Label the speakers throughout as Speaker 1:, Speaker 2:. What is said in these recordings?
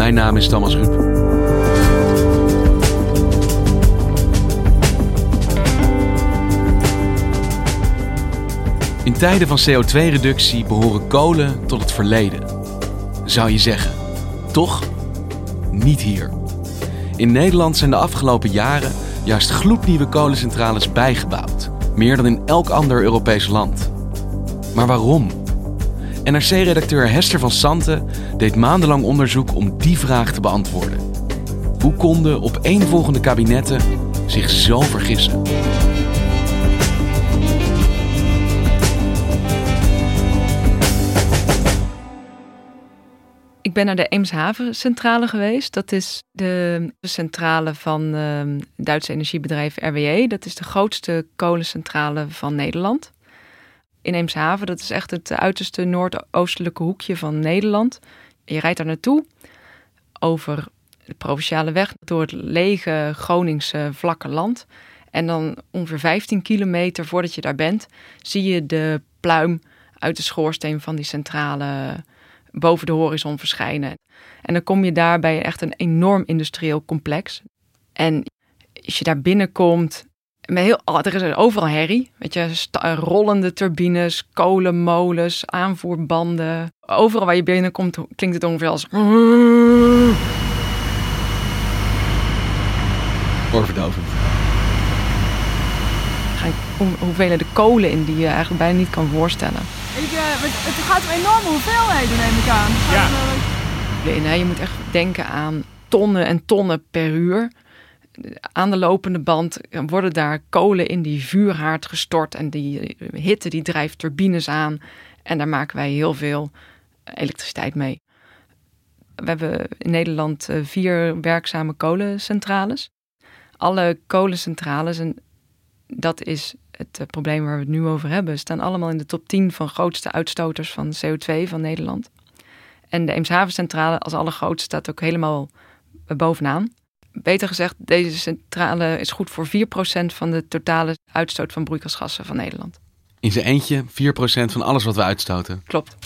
Speaker 1: Mijn naam is Thomas Rup. In tijden van CO2-reductie behoren kolen tot het verleden. Zou je zeggen. Toch? Niet hier. In Nederland zijn de afgelopen jaren juist gloednieuwe kolencentrales bijgebouwd. Meer dan in elk ander Europees land. Maar waarom? NRC-redacteur Hester van Santen deed maandenlang onderzoek om die vraag te beantwoorden. Hoe konden opeenvolgende kabinetten zich zo vergissen?
Speaker 2: Ik ben naar de Eemshaven-centrale geweest. Dat is de centrale van het ehm, Duitse energiebedrijf RWE. Dat is de grootste kolencentrale van Nederland. In Eemshaven, dat is echt het uiterste noordoostelijke hoekje van Nederland. Je rijdt daar naartoe over de provinciale weg door het lege Groningse vlakke land. En dan ongeveer 15 kilometer voordat je daar bent, zie je de pluim uit de schoorsteen van die centrale boven de horizon verschijnen. En dan kom je daar bij echt een enorm industrieel complex. En als je daar binnenkomt, met heel, oh, er is overal herrie. Weet je, rollende turbines, kolenmolens, aanvoerbanden. Overal waar je binnenkomt klinkt het ongeveer als...
Speaker 1: Oorverdovend.
Speaker 2: Hoeveel de kolen in die je eigenlijk bijna niet kan voorstellen.
Speaker 3: Ik, uh, het gaat om enorme hoeveelheden, neem ik aan.
Speaker 2: Ja. Nee, je moet echt denken aan tonnen en tonnen per uur. Aan de lopende band worden daar kolen in die vuurhaard gestort. En die hitte die drijft turbines aan. En daar maken wij heel veel elektriciteit mee. We hebben in Nederland eh, vier werkzame kolencentrales. Alle kolencentrales, en dat is het eh, probleem waar we het nu over hebben, staan allemaal in de top 10 van grootste uitstoters van CO2 van Nederland. En de Eemshavencentrale als allergrootste staat ook helemaal bovenaan. Beter gezegd, deze centrale is goed voor 4% van de totale uitstoot van broeikasgassen van Nederland.
Speaker 1: In zijn eentje 4% van alles wat we uitstoten.
Speaker 2: Klopt.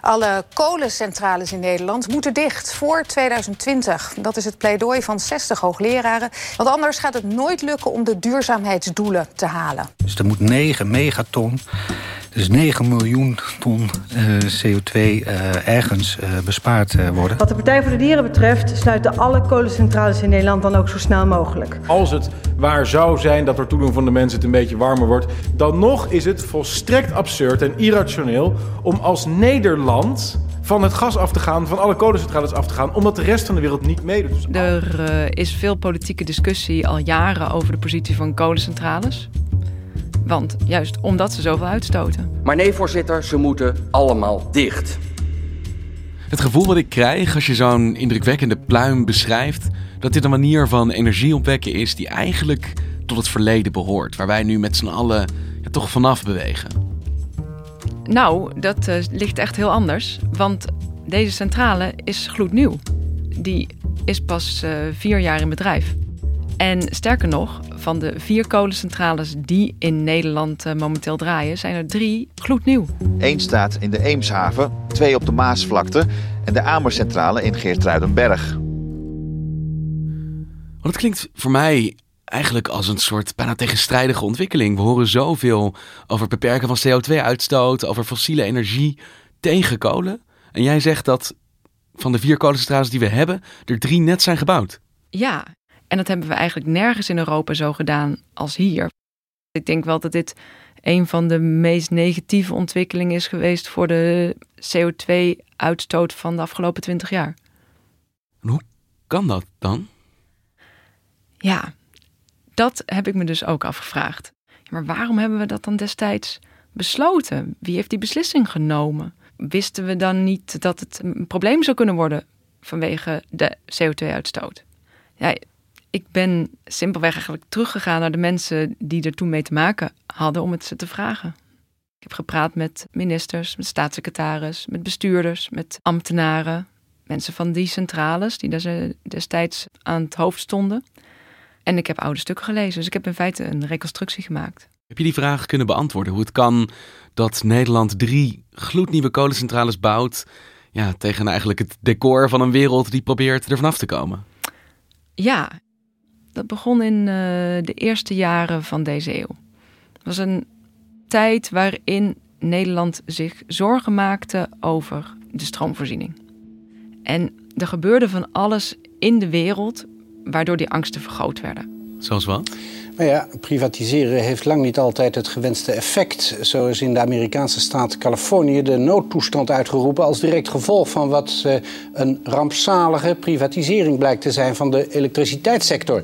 Speaker 4: Alle kolencentrales in Nederland moeten dicht voor 2020. Dat is het pleidooi van 60 hoogleraren. Want anders gaat het nooit lukken om de duurzaamheidsdoelen te halen.
Speaker 5: Dus er moet 9 megaton dus 9 miljoen ton uh, CO2 uh, ergens uh, bespaard worden.
Speaker 6: Wat de Partij voor de Dieren betreft sluiten alle kolencentrales in Nederland dan ook zo snel mogelijk.
Speaker 7: Als het waar zou zijn dat door toedoen van de mensen het een beetje warmer wordt, dan nog is het volstrekt absurd en irrationeel om als Nederland van het gas af te gaan, van alle kolencentrales af te gaan, omdat de rest van de wereld niet meedoet.
Speaker 2: Er is veel politieke discussie al jaren over de positie van kolencentrales. Want juist omdat ze zoveel uitstoten.
Speaker 8: Maar nee, voorzitter, ze moeten allemaal dicht.
Speaker 1: Het gevoel wat ik krijg als je zo'n indrukwekkende pluim beschrijft, dat dit een manier van energie opwekken is die eigenlijk tot het verleden behoort, waar wij nu met z'n allen ja, toch vanaf bewegen.
Speaker 2: Nou, dat uh, ligt echt heel anders, want deze centrale is gloednieuw. Die is pas uh, vier jaar in bedrijf. En sterker nog, van de vier kolencentrales die in Nederland uh, momenteel draaien, zijn er drie gloednieuw.
Speaker 9: Eén staat in de Eemshaven, twee op de Maasvlakte en de Amercentrale in Geertruidenberg.
Speaker 1: Want het klinkt voor mij eigenlijk als een soort bijna tegenstrijdige ontwikkeling. We horen zoveel over het beperken van CO2-uitstoot, over fossiele energie tegen kolen. En jij zegt dat van de vier kolencentrales die we hebben, er drie net zijn gebouwd.
Speaker 2: Ja, En dat hebben we eigenlijk nergens in Europa zo gedaan als hier. Ik denk wel dat dit een van de meest negatieve ontwikkelingen is geweest voor de CO2-uitstoot van de afgelopen twintig jaar.
Speaker 1: hoe kan dat dan?
Speaker 2: Ja, dat heb ik me dus ook afgevraagd. Maar waarom hebben we dat dan destijds besloten? Wie heeft die beslissing genomen? Wisten we dan niet dat het een probleem zou kunnen worden vanwege de CO2-uitstoot? Ja, ik ben simpelweg eigenlijk teruggegaan naar de mensen die er toen mee te maken hadden om het ze te vragen. Ik heb gepraat met ministers, met staatssecretaris, met bestuurders, met ambtenaren, mensen van die centrales die daar destijds aan het hoofd stonden. En ik heb oude stukken gelezen, dus ik heb in feite een reconstructie gemaakt.
Speaker 1: Heb je die vraag kunnen beantwoorden? Hoe het kan dat Nederland drie gloednieuwe kolencentrales bouwt ja, tegen eigenlijk het decor van een wereld die probeert er vanaf te komen?
Speaker 2: Ja, dat begon in uh, de eerste jaren van deze eeuw. Het was een tijd waarin Nederland zich zorgen maakte over de stroomvoorziening. En er gebeurde van alles in de wereld waardoor die angsten vergroot werden.
Speaker 1: Zoals wat?
Speaker 10: Nou ja, privatiseren heeft lang niet altijd het gewenste effect. Zo is in de Amerikaanse staat Californië de noodtoestand uitgeroepen als direct gevolg van wat uh, een rampzalige privatisering blijkt te zijn van de elektriciteitssector.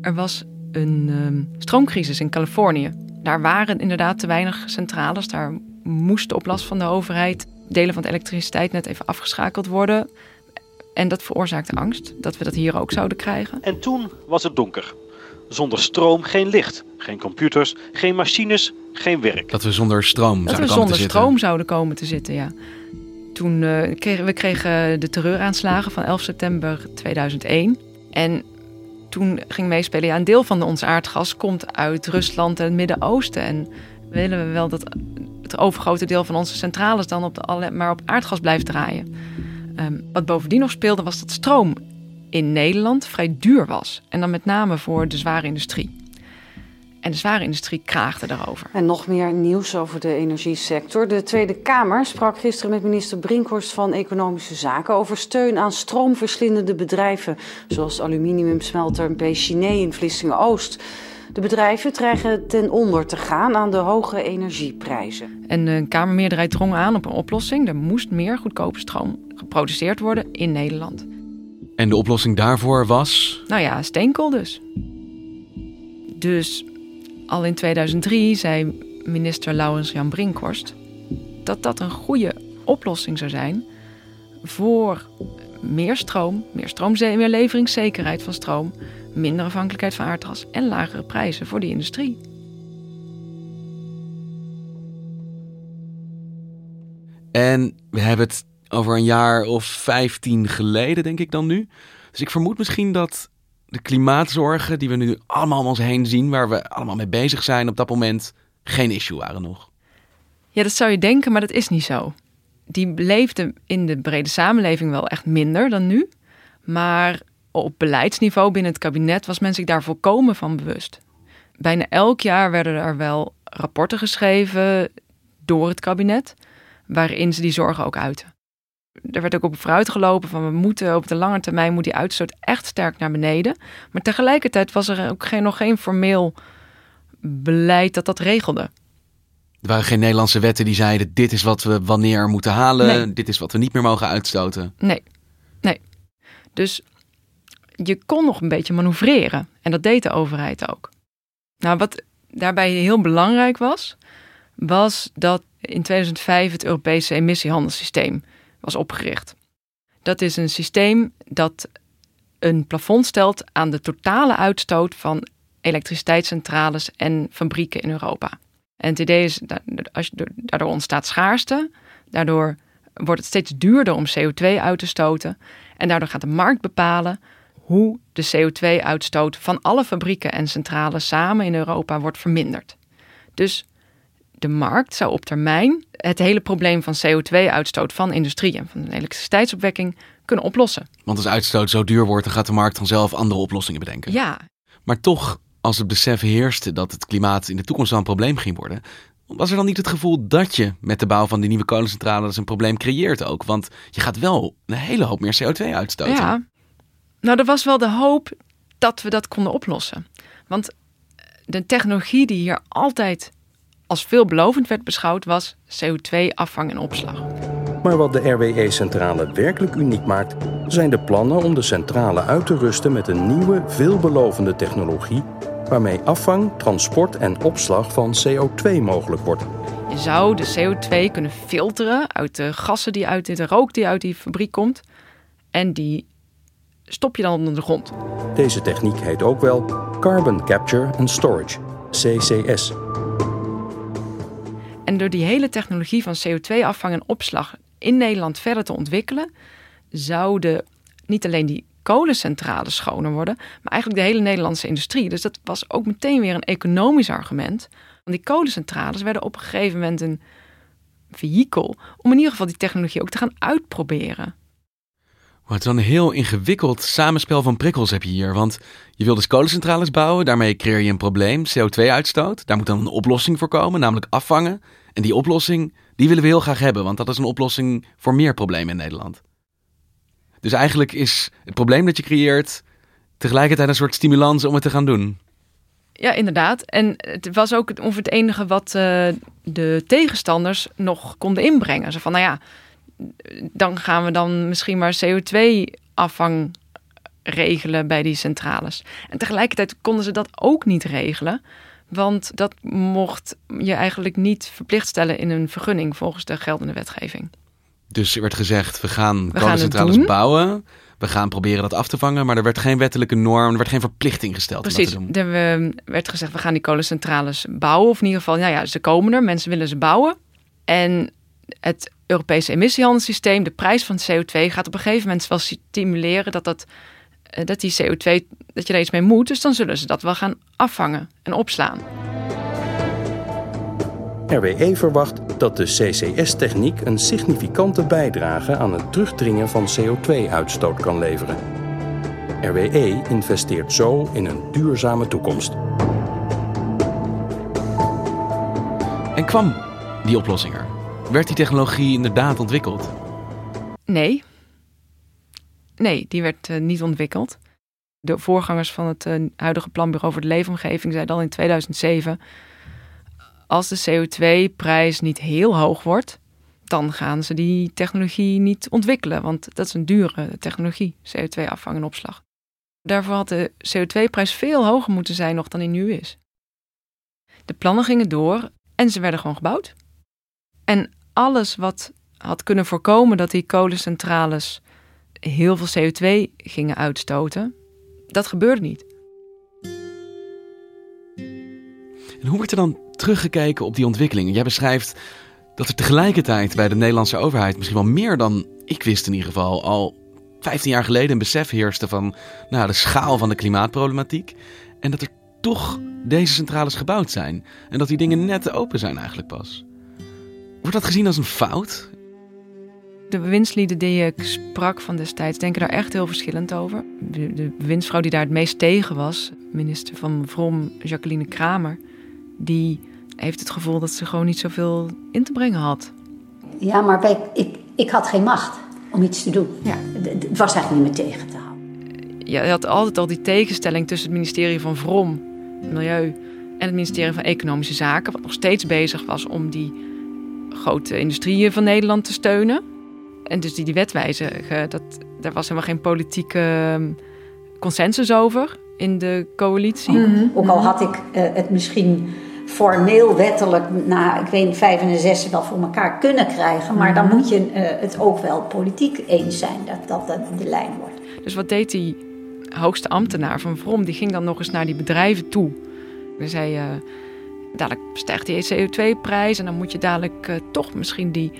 Speaker 2: Er was een uh, stroomcrisis in Californië. Daar waren inderdaad te weinig centrales. Daar moest op last van de overheid delen van het elektriciteitsnet even afgeschakeld worden. En dat veroorzaakte angst dat we dat hier ook zouden krijgen.
Speaker 11: En toen was het donker. Zonder stroom geen licht, geen computers, geen machines, geen werk.
Speaker 1: Dat we zonder stroom
Speaker 2: dat
Speaker 1: zouden
Speaker 2: we zonder
Speaker 1: te
Speaker 2: stroom
Speaker 1: zitten.
Speaker 2: zouden komen te zitten, ja. Toen uh, kregen we kregen de terreuraanslagen van 11 september 2001. En toen ging meespelen, ja, een deel van ons aardgas komt uit Rusland en het Midden-Oosten. En willen we wel dat het overgrote deel van onze centrales dan op de, maar op aardgas blijft draaien. Um, wat bovendien nog speelde was dat stroom in Nederland vrij duur was. En dan met name voor de zware industrie. En de zware industrie kraagde daarover.
Speaker 12: En nog meer nieuws over de energiesector. De Tweede Kamer sprak gisteren met minister Brinkhorst van Economische Zaken over steun aan stroomverslindende bedrijven, zoals aluminiumsmelter B. Chiné in Vlissingen-Oost. De bedrijven dreigen ten onder te gaan aan de hoge energieprijzen.
Speaker 2: En de Kamermeerderheid drong aan op een oplossing. Er moest meer goedkope stroom geproduceerd worden in Nederland.
Speaker 1: En de oplossing daarvoor was?
Speaker 2: Nou ja, steenkool dus. Dus al in 2003 zei minister Laurens Jan Brinkhorst dat dat een goede oplossing zou zijn voor meer stroom, meer, stroom, meer leveringszekerheid van stroom, minder afhankelijkheid van aardgas en lagere prijzen voor die industrie.
Speaker 1: En we hebben het over een jaar of 15 geleden, denk ik dan nu. Dus ik vermoed misschien dat de klimaatzorgen die we nu allemaal om ons heen zien, waar we allemaal mee bezig zijn op dat moment, geen issue waren nog.
Speaker 2: Ja, dat zou je denken, maar dat is niet zo. Die leefden in de brede samenleving wel echt minder dan nu. Maar op beleidsniveau binnen het kabinet was men zich daar volkomen van bewust. Bijna elk jaar werden er wel rapporten geschreven door het kabinet, waarin ze die zorgen ook uiten. Er werd ook op vooruit gelopen van we moeten op de lange termijn moet die uitstoot echt sterk naar beneden. Maar tegelijkertijd was er ook geen, nog geen formeel beleid dat dat regelde.
Speaker 1: Er waren geen Nederlandse wetten die zeiden dit is wat we wanneer moeten halen,
Speaker 2: Nee.
Speaker 1: dit is wat we niet meer mogen uitstoten.
Speaker 2: Nee, nee. Dus je kon nog een beetje manoeuvreren. En dat deed de overheid ook. Nou, wat daarbij heel belangrijk was, was dat in 2005 het Europese emissiehandelssysteem was opgericht. Dat is een systeem dat een plafond stelt aan de totale uitstoot van elektriciteitscentrales en fabrieken in Europa. En het idee is, daardoor ontstaat schaarste, daardoor wordt het steeds duurder om CO2 uit te stoten en daardoor gaat de markt bepalen hoe de CO2-uitstoot van alle fabrieken en centrales samen in Europa wordt verminderd. Dus de markt zou op termijn het hele probleem van CO2-uitstoot van industrie en van elektriciteitsopwekking kunnen oplossen.
Speaker 1: Want als uitstoot zo duur wordt, dan gaat de markt vanzelf andere oplossingen bedenken.
Speaker 2: Ja,
Speaker 1: Maar toch, als het besef heerste dat het klimaat in de toekomst wel een probleem ging worden, was er dan niet het gevoel dat je met de bouw van die nieuwe kolencentrales een probleem creëert ook? Want je gaat wel een hele hoop meer CO2 uitstoten.
Speaker 2: ja. Nou, er was wel de hoop dat we dat konden oplossen. Want de technologie die hier altijd als veelbelovend werd beschouwd was CO2-afvang en opslag.
Speaker 13: Maar wat de RWE-centrale werkelijk uniek maakt, zijn de plannen om de centrale uit te rusten met een nieuwe, veelbelovende technologie waarmee afvang, transport en opslag van CO2 mogelijk wordt.
Speaker 2: Je zou de CO2 kunnen filteren uit de gassen die uit de rook die uit die fabriek komt. En die stop je dan onder de grond.
Speaker 13: Deze techniek heet ook wel Carbon Capture and Storage, CCS.
Speaker 2: En door die hele technologie van CO2-afvang en opslag in Nederland verder te ontwikkelen, zouden niet alleen die kolencentrales schoner worden, maar eigenlijk de hele Nederlandse industrie. Dus dat was ook meteen weer een economisch argument. Want die kolencentrales werden op een gegeven moment een vehikel om in ieder geval die technologie ook te gaan uitproberen.
Speaker 1: Maar het is dan een heel ingewikkeld samenspel van prikkels heb je hier. Want je wil dus kolencentrales bouwen, daarmee creëer je een probleem, CO2-uitstoot. Daar moet dan een oplossing voor komen, namelijk afvangen. En die oplossing, die willen we heel graag hebben, want dat is een oplossing voor meer problemen in Nederland. Dus eigenlijk is het probleem dat je creëert tegelijkertijd een soort stimulans om het te gaan doen.
Speaker 2: Ja, inderdaad. En het was ook ongeveer het enige wat uh, de tegenstanders nog konden inbrengen. Zo van, nou ja, dan gaan we dan misschien maar CO2-afvang regelen bij die centrales. En tegelijkertijd konden ze dat ook niet regelen. Want dat mocht je eigenlijk niet verplicht stellen in een vergunning volgens de geldende wetgeving.
Speaker 1: Dus er werd gezegd, we gaan we kolencentrales bouwen. We gaan proberen dat af te vangen, maar er werd geen wettelijke norm, er werd geen verplichting gesteld.
Speaker 2: Precies,
Speaker 1: om dat te
Speaker 2: doen. er werd gezegd, we gaan die kolencentrales bouwen. Of in ieder geval, nou ja, ze komen er, mensen willen ze bouwen. En het Europese emissiehandelssysteem, de prijs van CO2, gaat op een gegeven moment wel stimuleren dat, dat, eh, dat die CO2, dat je er iets mee moet. Dus dan zullen ze dat wel gaan afvangen en opslaan.
Speaker 13: RWE verwacht dat de CCS-techniek een significante bijdrage aan het terugdringen van CO2-uitstoot kan leveren. RWE investeert zo in een duurzame toekomst.
Speaker 1: En kwam die oplossing er? Werd die technologie inderdaad ontwikkeld?
Speaker 2: Nee. Nee, die werd uh, niet ontwikkeld. De voorgangers van het uh, huidige Planbureau voor de Leefomgeving zeiden al in 2007 als de CO2-prijs niet heel hoog wordt, dan gaan ze die technologie niet ontwikkelen. Want dat is een dure technologie, CO2-afvang en opslag. Daarvoor had de CO2-prijs veel hoger moeten zijn nog dan die nu is. De plannen gingen door en ze werden gewoon gebouwd. En alles wat had kunnen voorkomen dat die kolencentrales heel veel CO2 gingen uitstoten, dat gebeurde niet.
Speaker 1: En hoe wordt er dan teruggekeken op die ontwikkelingen? Jij beschrijft dat er tegelijkertijd bij de Nederlandse overheid, misschien wel meer dan ik wist in ieder geval, al 15 jaar geleden een besef heerste van nou, de schaal van de klimaatproblematiek. En dat er toch deze centrales gebouwd zijn. En dat die dingen net open zijn eigenlijk pas. Wordt dat gezien als een fout?
Speaker 2: De bewindslieden die ik sprak van destijds denken daar echt heel verschillend over. De, de bewindsvrouw die daar het meest tegen was, minister van Vrom, Jacqueline Kramer, die heeft het gevoel dat ze gewoon niet zoveel in te brengen had.
Speaker 14: Ja, maar ik, ik had geen macht om iets te doen. Ja. Het was eigenlijk niet meer tegen te houden.
Speaker 2: Ja, je had altijd al die tegenstelling tussen het ministerie van Vrom, Milieu, en het ministerie van Economische Zaken, wat nog steeds bezig was om die grote industrieën van Nederland te steunen. En dus die, die wet wijzigen, dat, daar was helemaal geen politieke ehm, consensus over in de coalitie.
Speaker 14: Mhm. Ook al had ik uh, het misschien formeel wettelijk na, ik weet 65 wel voor elkaar kunnen krijgen. Maar dan mhm. moet je uh, het ook wel politiek eens zijn dat dat de lijn wordt.
Speaker 2: Dus wat deed die hoogste ambtenaar van Vrom? Die ging dan nog eens naar die bedrijven toe. Hij zei, uh, dadelijk stijgt die CO2-prijs en dan moet je dadelijk uh, toch misschien die,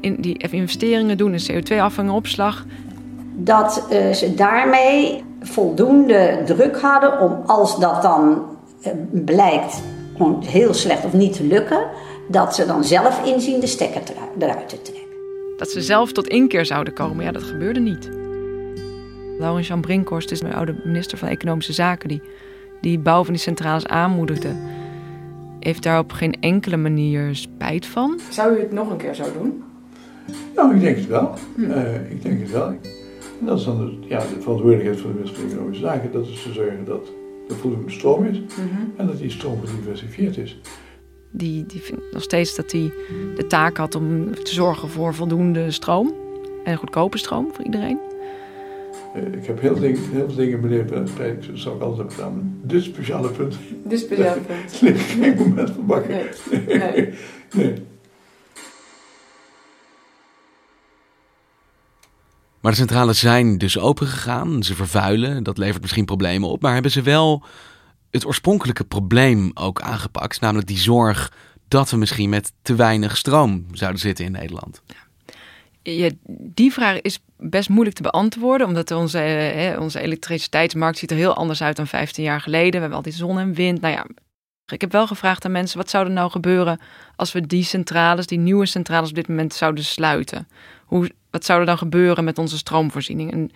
Speaker 2: in, die investeringen doen in CO2-afvang opslag.
Speaker 14: Dat ze daarmee voldoende druk hadden om als dat dan blijkt gewoon heel slecht of niet te lukken, dat ze dan zelf inzien de stekker eruit te trekken.
Speaker 2: Dat ze zelf tot inkeer zouden komen, ja, dat gebeurde niet. Laurens Jan Brinkhorst is mijn oude minister van Economische Zaken, die die bouw van die centrales aanmoedigde. Heeft daar op geen enkele manier spijt van?
Speaker 15: Zou u het nog een keer zo doen?
Speaker 16: Nou, ik denk het wel. Hm. Uh, ik denk het wel.
Speaker 15: En dat is dan de, ja, de verantwoordelijkheid van de minister van Economische Zaken. Dat is te zorgen dat er voldoende stroom is en dat die stroom gediversifieerd is.
Speaker 2: Die, die vindt nog steeds dat hij de taak had om te zorgen voor voldoende stroom. En goedkope stroom voor iedereen.
Speaker 15: Eh, ik heb heel, ding, heel veel dingen beleefd het dat zou ik altijd hebben gedaan. Dit speciale punt.
Speaker 2: Dit speciale punt.
Speaker 15: Nee, geen moment van bakken.
Speaker 2: Nee. nee.
Speaker 15: nee.
Speaker 1: Maar de centrales zijn dus opengegaan. Ze vervuilen. Dat levert misschien problemen op. Maar hebben ze wel het oorspronkelijke probleem ook aangepakt? Namelijk die zorg dat we misschien met te weinig stroom zouden zitten in Nederland.
Speaker 2: Ja, die vraag is best moeilijk te beantwoorden, omdat onze, eh, onze elektriciteitsmarkt ziet er heel anders uit dan 15 jaar geleden. We hebben al die zon en wind. Nou ja, ik heb wel gevraagd aan mensen, wat zou er nou gebeuren als we die centrales, die nieuwe centrales op dit moment zouden sluiten? Hoe, wat zou er dan gebeuren met onze stroomvoorziening? En,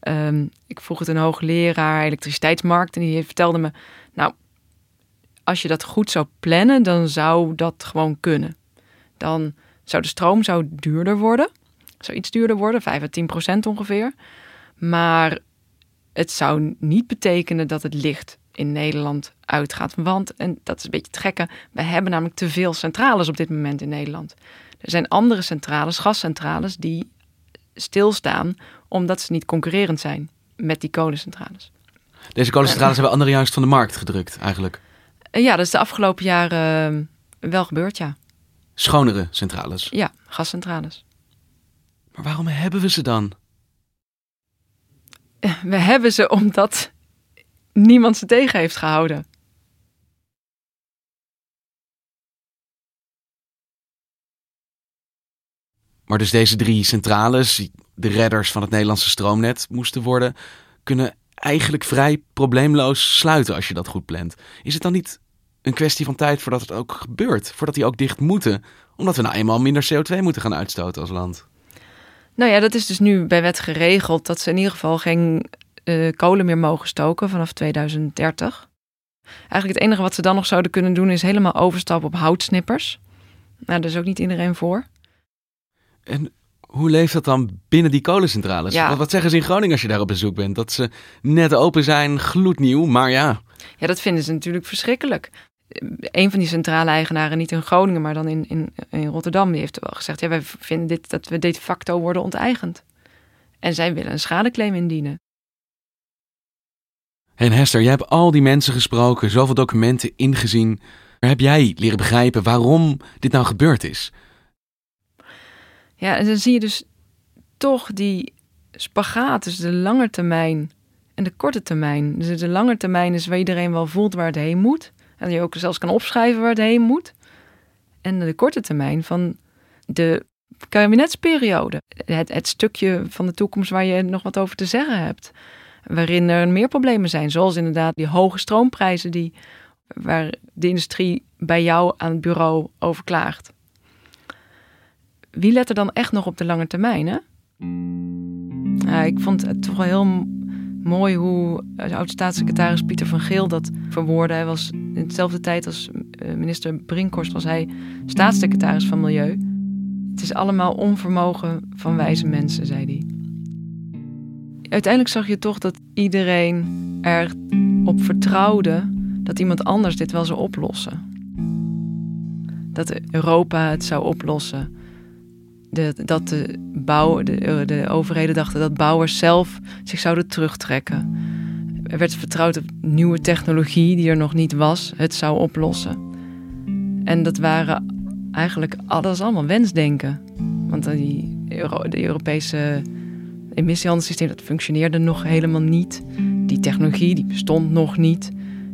Speaker 2: ehm, ik vroeg het een hoogleraar elektriciteitsmarkt en die vertelde me, nou, als je dat goed zou plannen, dan zou dat gewoon kunnen. Dan zou de stroom zou duurder worden, zou iets duurder worden, 5 à 10 procent ongeveer. Maar het zou niet betekenen dat het licht in Nederland uitgaat. Want, en dat is een beetje het gekke, we hebben namelijk te veel centrales op dit moment in Nederland. Er zijn andere centrales, gascentrales, die stilstaan omdat ze niet concurrerend zijn met die kolencentrales.
Speaker 1: Deze kolencentrales hebben anderen juist van de markt gedrukt, eigenlijk.
Speaker 2: Eh, ja, dat is de afgelopen jaren wel gebeurd, ja.
Speaker 1: Schonere centrales?
Speaker 2: Ja, gascentrales.
Speaker 1: Maar waarom hebben we ze dan?
Speaker 2: Eh, we hebben ze omdat niemand ze tegen heeft gehouden.
Speaker 1: Maar dus deze drie centrales, de redders van het Nederlandse stroomnet moesten worden, kunnen eigenlijk vrij probleemloos sluiten als je dat goed plant. Is het dan niet een kwestie van tijd voordat het ook gebeurt? Voordat die ook dicht moeten? Omdat we nou eenmaal minder CO2 moeten gaan uitstoten als land.
Speaker 2: Nou ja, dat is dus nu bij wet geregeld dat ze in ieder geval geen uh, kolen meer mogen stoken vanaf 2030. Eigenlijk het enige wat ze dan nog zouden kunnen doen is helemaal overstappen op houtsnippers. Nou, daar is ook niet iedereen voor.
Speaker 1: En hoe leeft dat dan binnen die kolencentrales? Ja. Wat, zeggen ze in Groningen als je daar op bezoek bent? Dat ze net open zijn, gloednieuw, maar ja.
Speaker 2: Ja, dat vinden ze natuurlijk verschrikkelijk. Een van die centrale eigenaren, niet in Groningen, maar dan in, in, in Rotterdam, die heeft wel gezegd: ja, wij vinden dit, dat we de facto worden onteigend. En zij willen een schadeclaim indienen.
Speaker 1: En Hester, jij hebt al die mensen gesproken, zoveel documenten ingezien. Maar heb jij leren begrijpen waarom dit nou gebeurd is?
Speaker 2: Ja, en dan zie je dus toch die spagaat tussen de lange termijn en de korte termijn. Dus de lange termijn is waar iedereen wel voelt waar het heen moet. En je ook zelfs kan opschrijven waar het heen moet. En de korte termijn van de kabinetsperiode. Het, het stukje van de toekomst waar je nog wat over te zeggen hebt. Waarin er meer problemen zijn. Zoals inderdaad die hoge stroomprijzen die, waar de industrie bij jou aan het bureau over klaagt wie let er dan echt nog op de lange termijn? Hè? Ik vond het toch wel heel mooi hoe de oud-staatssecretaris Pieter van Geel dat verwoordde. Hij was in dezelfde tijd als eh, minister Brinkhorst was hij staatssecretaris van Milieu. Het is allemaal onvermogen van wijze mensen, zei hij. Uiteindelijk zag je toch dat iedereen erop vertrouwde dat iemand anders dit wel zou oplossen. Dat Europa het zou oplossen dat de, bouw, de, de overheden dachten dat bouwers zelf zich zouden terugtrekken. Er werd vertrouwd op nieuwe technologie die er nog niet was, het zou oplossen. En dat waren eigenlijk alles allemaal wensdenken. Want die, de Europese emissiehandelssysteem dat functioneerde nog helemaal niet. Die technologie die bestond nog niet.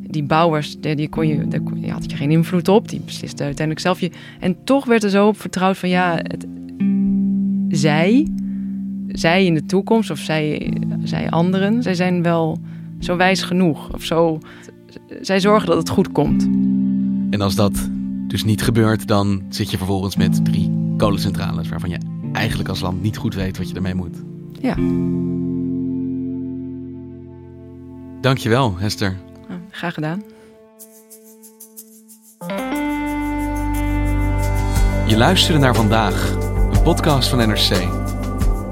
Speaker 2: Die bouwers, die kon je, daar had je geen invloed op. Die besliste uiteindelijk zelf je. En toch werd er zo vertrouwd van ja, het, zij, zij in de toekomst of zij, zij anderen, zij zijn wel zo wijs genoeg of zo. Zij zorgen dat het goed komt.
Speaker 1: En als dat dus niet gebeurt, dan zit je vervolgens met drie kolencentrales waarvan je eigenlijk als land niet goed weet wat je ermee moet.
Speaker 2: Ja.
Speaker 1: Dankjewel, Hester.
Speaker 2: graag gedaan.
Speaker 1: Je luisterde naar vandaag podcast van NRC.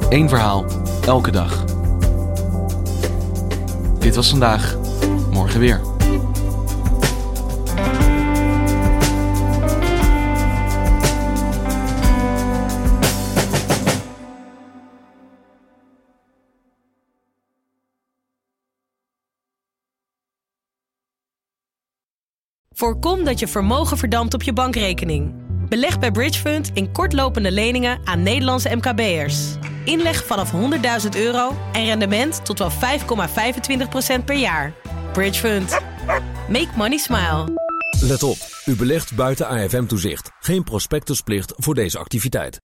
Speaker 1: Eén verhaal, Elke dag. Dit was vandaag. Morgen weer.
Speaker 16: Voorkom dat je vermogen verdampt op je bankrekening. Beleg bij Bridgefund in kortlopende leningen aan Nederlandse MKB'ers. Inleg vanaf 100.000 euro en rendement tot wel 5,25% per jaar. Bridgefund. Make money smile.
Speaker 17: Let op, u belegt buiten AFM-toezicht. Geen prospectusplicht voor deze activiteit.